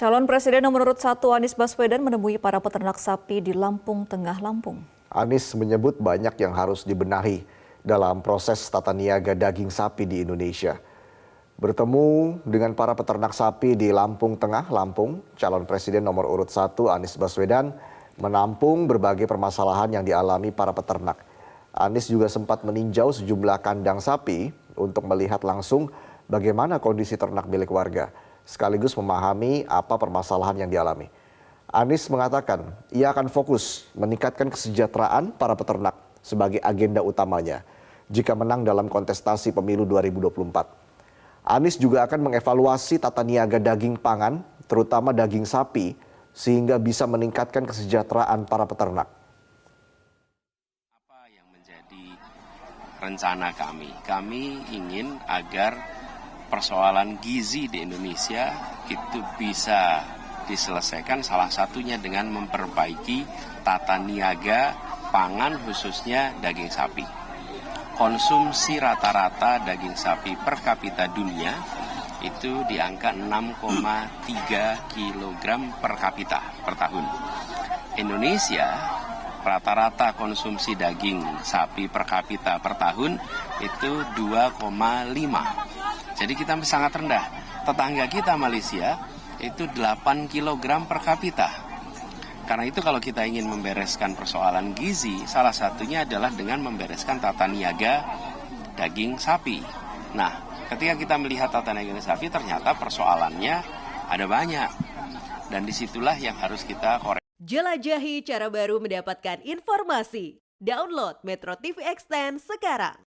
Calon Presiden nomor urut 1 Anies Baswedan menemui para peternak sapi di Lampung Tengah, Lampung. Anies menyebut banyak yang harus dibenahi dalam proses tata niaga daging sapi di Indonesia. Bertemu dengan para peternak sapi di Lampung Tengah, Lampung, calon presiden nomor urut 1 Anies Baswedan menampung berbagai permasalahan yang dialami para peternak. Anies juga sempat meninjau sejumlah kandang sapi untuk melihat langsung bagaimana kondisi ternak milik warga, sekaligus memahami apa permasalahan yang dialami. Anies mengatakan ia akan fokus meningkatkan kesejahteraan para peternak sebagai agenda utamanya jika menang dalam kontestasi pemilu 2024. Anies juga akan mengevaluasi tata niaga daging pangan, terutama daging sapi, sehingga bisa meningkatkan kesejahteraan para peternak. Apa yang menjadi rencana kami? Kami ingin agar persoalan gizi di Indonesia itu bisa diselesaikan salah satunya dengan memperbaiki tata niaga pangan khususnya daging sapi konsumsi rata-rata daging sapi per kapita dunia itu di angka 6,3 kg per kapita per tahun. Indonesia rata-rata konsumsi daging sapi per kapita per tahun itu 2,5. Jadi kita sangat rendah. Tetangga kita Malaysia itu 8 kg per kapita karena itu kalau kita ingin membereskan persoalan gizi, salah satunya adalah dengan membereskan tata niaga daging sapi. Nah, ketika kita melihat tata niaga sapi, ternyata persoalannya ada banyak. Dan di situlah yang harus kita koreksi. Jelajahi cara baru mendapatkan informasi. Download Metro TV Extend sekarang.